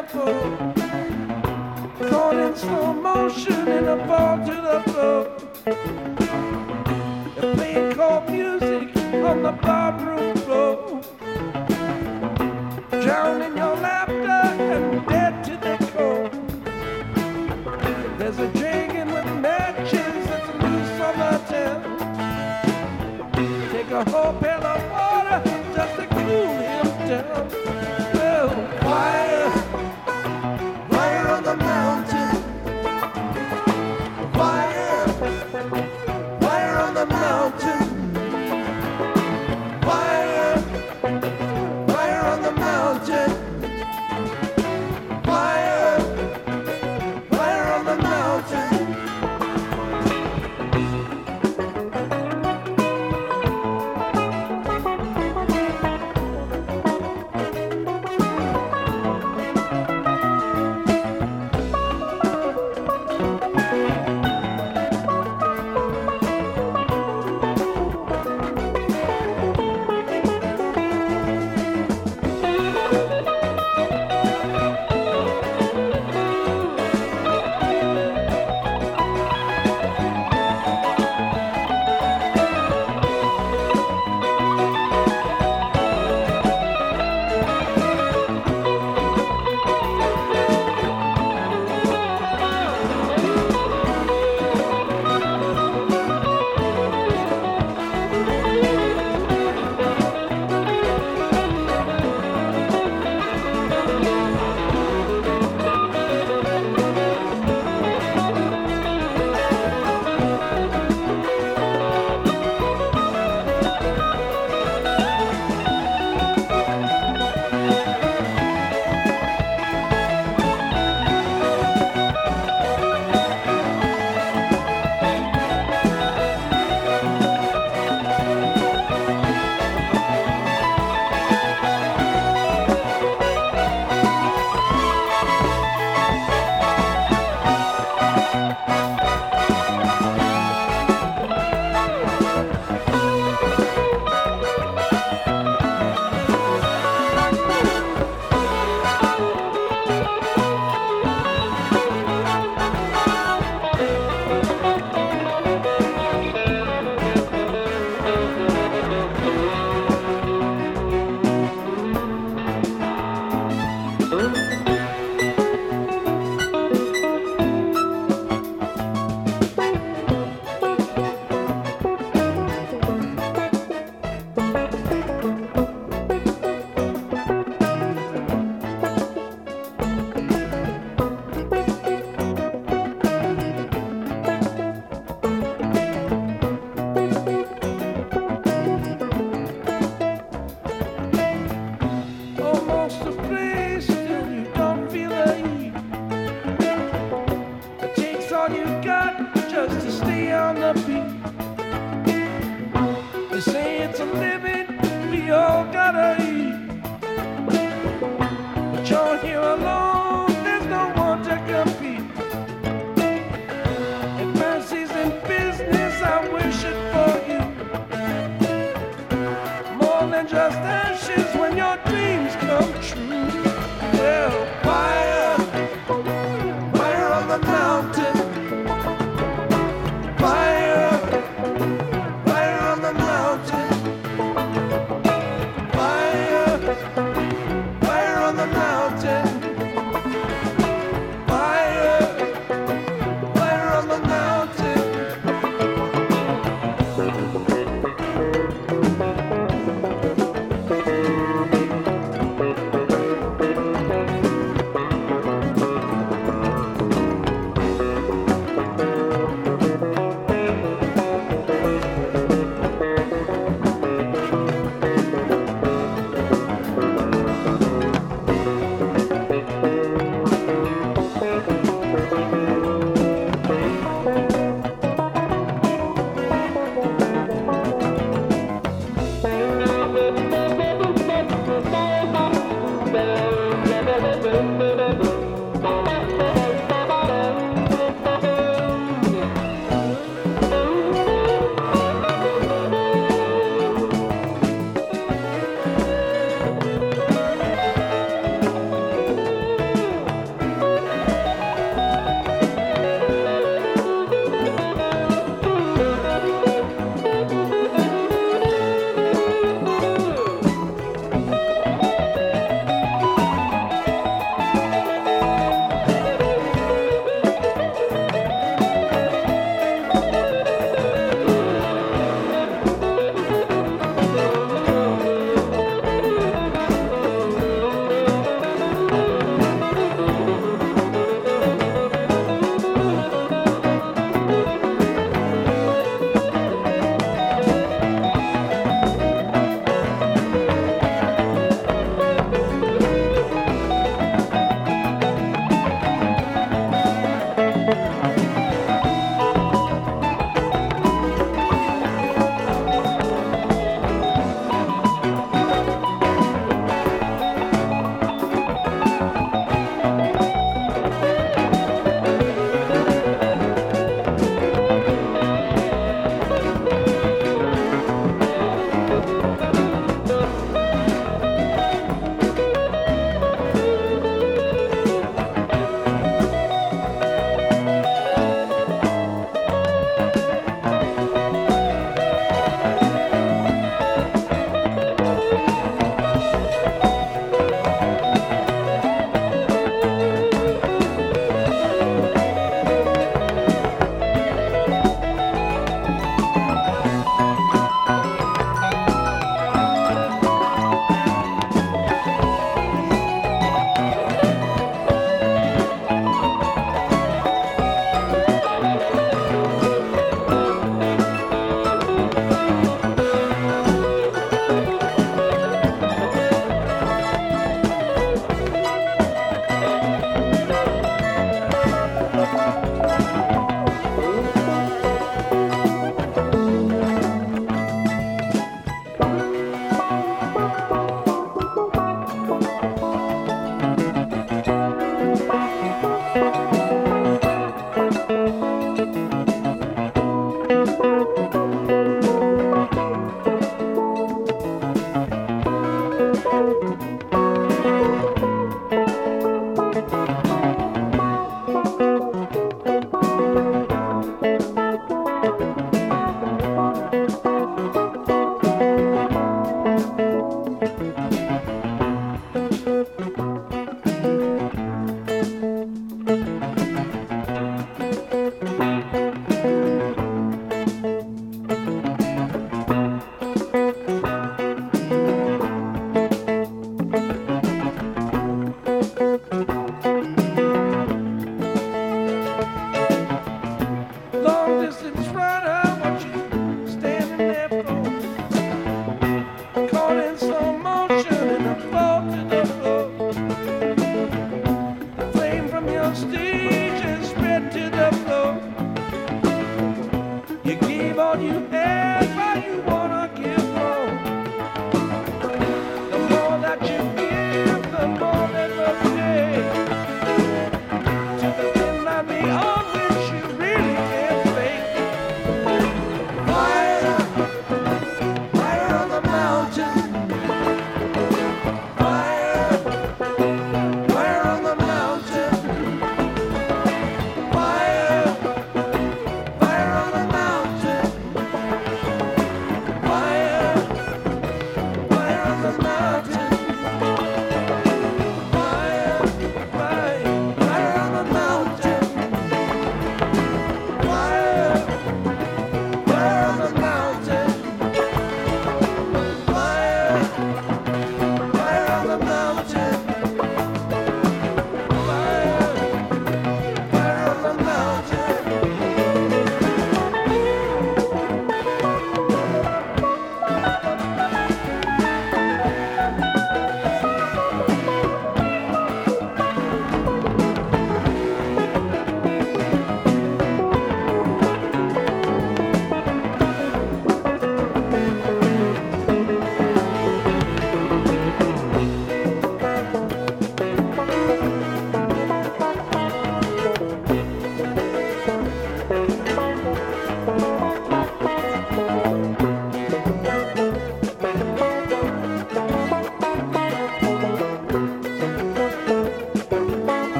tempo. Caught in slow motion in a fall to the floor. They're playing cold music on the barroom floor. Drowning your laughter and dead to the core. There's a dragon with matches that's loose on the town. Take a whole